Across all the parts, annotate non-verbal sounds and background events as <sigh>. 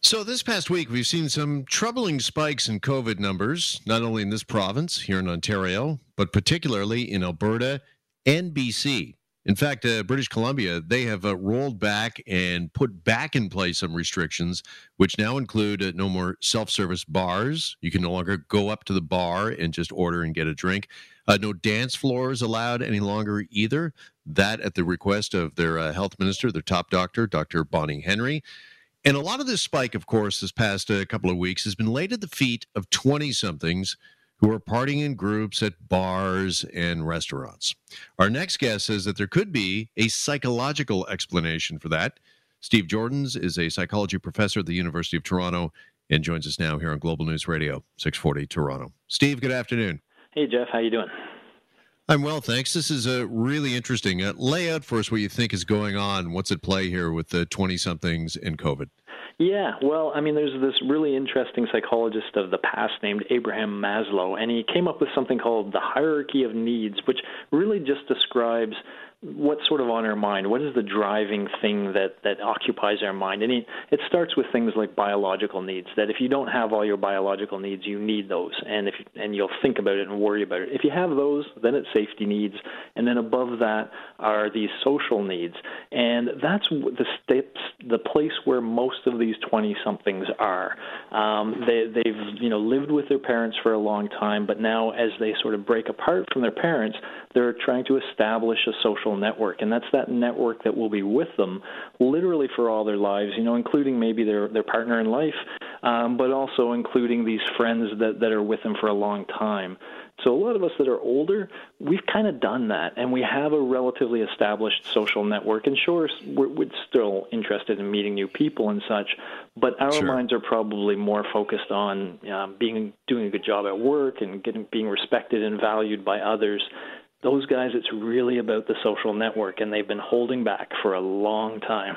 So, this past week, we've seen some troubling spikes in COVID numbers, not only in this province here in Ontario, but particularly in Alberta and BC. In fact, uh, British Columbia, they have uh, rolled back and put back in place some restrictions, which now include uh, no more self service bars. You can no longer go up to the bar and just order and get a drink. Uh, no dance floors allowed any longer either. That at the request of their uh, health minister, their top doctor, Dr. Bonnie Henry. And a lot of this spike, of course, this past uh, couple of weeks has been laid at the feet of 20 somethings who are partying in groups at bars and restaurants. Our next guest says that there could be a psychological explanation for that. Steve Joordens is a psychology professor at the University of Toronto and joins us now here on Global News Radio, 640 Toronto. Steve, good afternoon. Hey, Jeff. How you doing? I'm well, thanks. This is a really interesting. Uh, lay out for us what you think is going on. What's at play here with the 20 somethings and COVID? Yeah, well, I mean, there's this really interesting psychologist of the past named Abraham Maslow, and he came up with something called the hierarchy of needs, which really just describes what's sort of on our mind? What is the driving thing that, that occupies our mind? And it, it starts with things like biological needs. That if you don't have all your biological needs, you need those, and if and you'll think about it and worry about it. If you have those, then it's safety needs, and then above that are these social needs, and that's the steps, the place where most of these twenty somethings are. Um, they, they've you know lived with their parents for a long time, but now as they sort of break apart from their parents, they're trying to establish a social network, and that's that network that will be with them literally for all their lives. You know, including maybe their their partner in life, um, but also including these friends that that are with them for a long time. So a lot of us that are older, we've kind of done that, and we have a relatively established social network. And sure, we're, we're still interested in meeting new people and such, but our sure. minds are probably more focused on um, being doing a good job at work and getting being respected and valued by others those guys, it's really about the social network, and they've been holding back for a long time.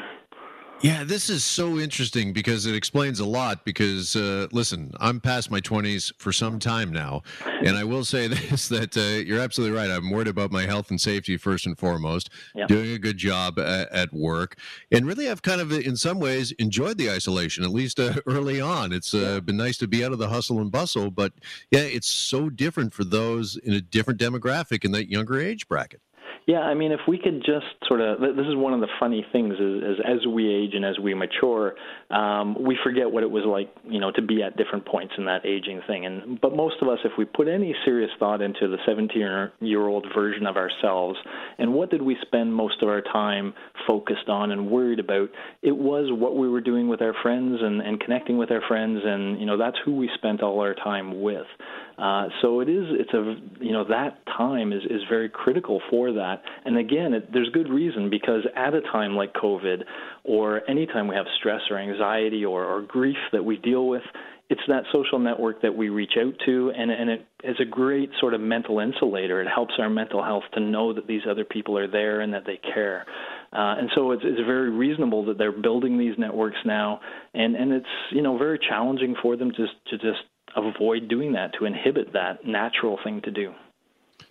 Yeah, this is so interesting because it explains a lot. Because uh, listen, I'm past my 20s for some time now, and I will say <laughs> this: that uh, you're absolutely right. I'm worried about my health and safety first and foremost. Yeah. Doing a good job at, at, work, and really, I've kind of, in some ways, enjoyed the isolation. At least uh, <laughs> early on, It's uh, been nice to be out of the hustle and bustle. But yeah, it's so different for those in a different demographic in that younger age bracket. Yeah, I mean, if we could just sort of, this is one of the funny things is, is as we age and as we mature, um, we forget what it was like, you know, to be at different points in that aging thing. And but most of us, if we put any serious thought into the 17-year-old version of ourselves, and what did we spend most of our time focused on and worried about, it was what we were doing with our friends and, and connecting with our friends, and you know, that's who we spent all our time with. Uh, so it is. It's a you know that time is is very critical for that. And again, it, there's good reason because at a time like COVID, or anytime we have stress or anxiety or, or grief that we deal with, it's that social network that we reach out to, and, and it is a great sort of mental insulator. It helps our mental health to know that these other people are there and that they care. Uh, and so it's, it's very reasonable that they're building these networks now, and, and it's you know very challenging for them to to just avoid doing that, to inhibit that natural thing to do.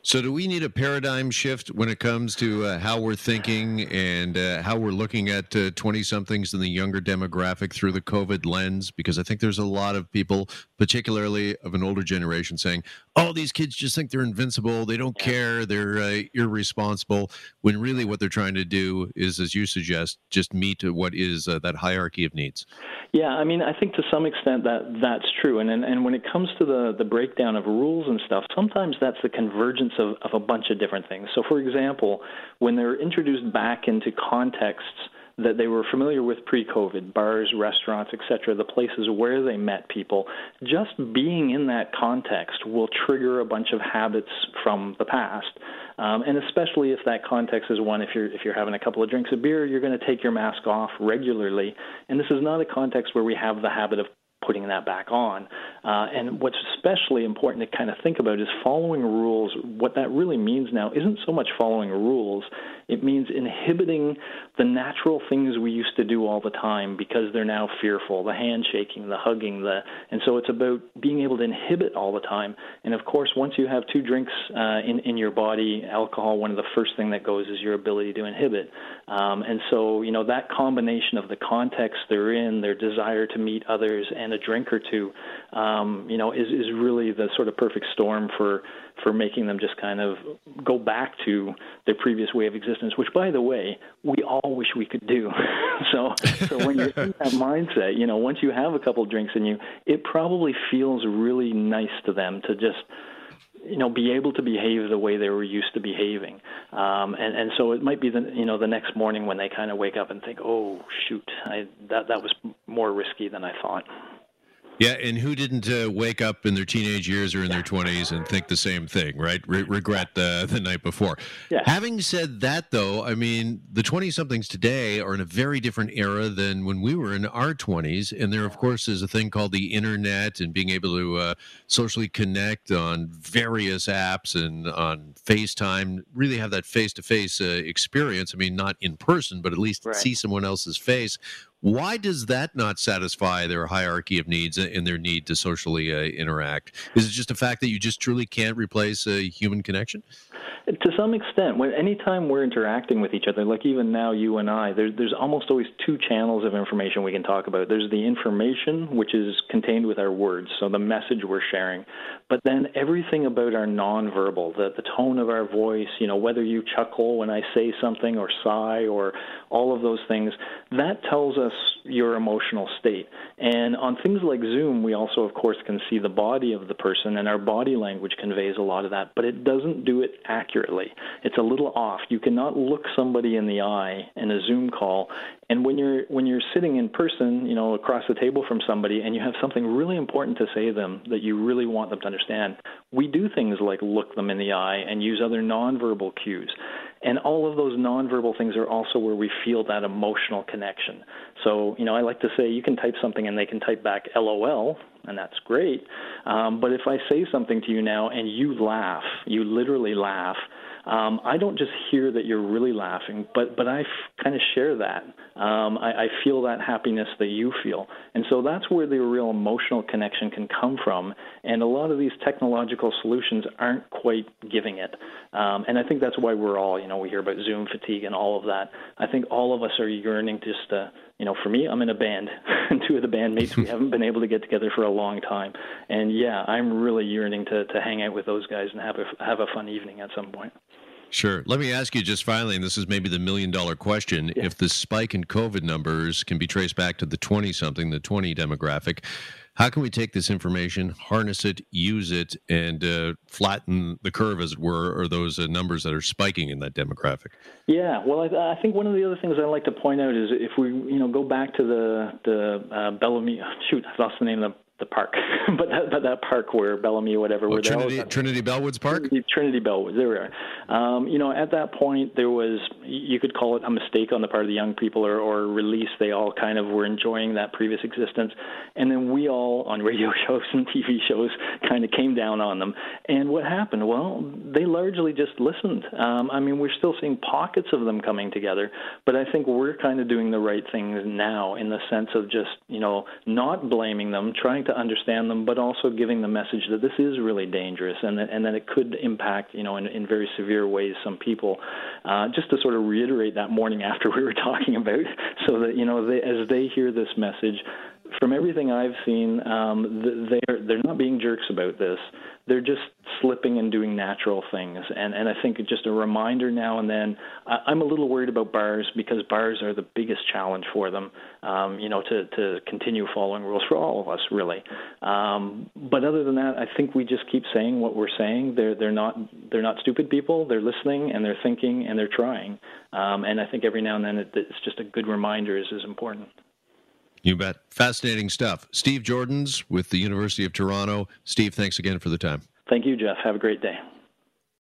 So, do we need a paradigm shift when it comes to uh, how we're thinking and uh, how we're looking at 20 uh, somethings in the younger demographic through the COVID lens? Because I think there's a lot of people, particularly of an older generation, saying, oh, these kids just think they're invincible. They don't care. They're uh, irresponsible. When really what they're trying to do is, as you suggest, just meet what is uh, that hierarchy of needs. Yeah, I mean, I think to some extent that that's true. And, and, and when it comes to the, the breakdown of rules and stuff, sometimes that's the convergence of, of a bunch of different things. So, for example, when they're introduced back into contexts that they were familiar with pre-COVID, bars, restaurants, etc., the places where they met people, just being in that context will trigger a bunch of habits from the past. Um, and especially if that context is one, if you're if you're having a couple of drinks of beer, you're going to take your mask off regularly. And this is not a context where we have the habit of putting that back on. Uh, and what's especially important to kind of think about is following rules. What that really means now isn't so much following rules, It means inhibiting the natural things we used to do all the time because they're now fearful the handshaking, the hugging, the and so it's about being able to inhibit all the time. And of course, once you have two drinks uh, in in your body, alcohol, one of the first thing that goes is your ability to inhibit. Um, and so you know that combination of the context they're in, their desire to meet others, and a drink or two, um, you know, is is really the sort of perfect storm for for making them just kind of go back to their previous way of existence, which, by the way, we all wish we could do. <laughs> so, so when you're in that mindset, you know, once you have a couple drinks in you, it probably feels really nice to them to just you know be able to behave the way they were used to behaving um and and so it might be the you know the next morning when they kind of wake up and think oh shoot i that that was more risky than i thought yeah, and who didn't uh, wake up in their teenage years or in their 20s and think the same thing, right? Re- regret the, the night before. Yeah. Having said that, though, I mean, the 20 somethings today are in a very different era than when we were in our 20s. And there, of course, is a thing called the internet and being able to uh, socially connect on various apps and on FaceTime, really have that face to face experience. I mean, not in person, but at least right. see someone else's face why does that not satisfy their hierarchy of needs and their need to socially uh, interact? Is it just a fact that you just truly can't replace a human connection? To some extent, when anytime we're interacting with each other, like even now you and I, there's there's almost always two channels of information we can talk about. There's the information which is contained with our words, so the message we're sharing, but then everything about our nonverbal, the the tone of our voice, you know, whether you chuckle when I say something or sigh or all of those things, that tells us your emotional state. And on things like Zoom, we also, of course, can see the body of the person, and our body language conveys a lot of that, but it doesn't do it accurately. It's a little off. You cannot look somebody in the eye in a Zoom call, and when you're when you're sitting in person, you know, across the table from somebody, and you have something really important to say to them that you really want them to understand, we do things like look them in the eye and use other nonverbal cues. And all of those nonverbal things are also where we feel that emotional connection. So, you know, I like to say you can type something and they can type back LOL, and that's great. Um, but if I say something to you now and you laugh, you literally laugh, um, I don't just hear that you're really laughing, but but I f- kind of share that. Um, I, I feel that happiness that you feel, and so that's where the real emotional connection can come from. And a lot of these technological solutions aren't quite giving it. Um, and I think that's why we're all, you know, we hear about Zoom fatigue and all of that. I think all of us are yearning just to, you know, for me, I'm in a band, and <laughs> two of the bandmates we <laughs> haven't been able to get together for a long time. And yeah, I'm really yearning to to hang out with those guys and have a have a fun evening at some point. Sure. Let me ask you just finally, and this is maybe the million dollar question yeah. if the spike in COVID numbers can be traced back to the 20 something, the 20 demographic, how can we take this information, harness it, use it, and uh, flatten the curve, as it were, or those uh, numbers that are spiking in that demographic? Yeah, well, I, I, think one of the other things I like to point out is if we, you know, go back to the the uh, Bellamy. <laughs> Shoot, I lost the name of the park, <laughs> but that, but that park where Bellamy whatever. Oh, where Trinity, Trinity Bellwoods Park? Trinity, Trinity Bellwoods, there we are. Um, you know, at that point, there was, you could call it a mistake on the part of the young people or, or release. They all kind of were enjoying that previous existence. And then we all, on radio <laughs> shows and TV shows, kind of came down on them. And what happened? Well, they largely just listened. Um, I mean, we're still seeing pockets of them coming together, but I think we're kind of doing the right things now in the sense of just, you know, not blaming them, trying to to understand them, but also giving the message that this is really dangerous and that, and that it could impact, you know, in, in very severe ways some people. Uh, just to sort of reiterate that morning <laughs> after we were talking about, so that you know, they, as they hear this message, from everything I've seen, um, they're they're not being jerks about this. They're just slipping and doing natural things. And and I think just a reminder now and then. I'm a little worried about bars because bars are the biggest challenge for them. Um, you know, to to continue following rules for all of us, really. Um, but other than that, I think we just keep saying what we're saying. They're they're not they're not stupid people. They're listening and they're thinking and they're trying. Um, and I think every now and then it, it's just a good reminder is is important. You bet. Fascinating stuff. Steve Joordens with the University of Toronto. Steve, thanks again for the time. Thank you, Jeff. Have a great day.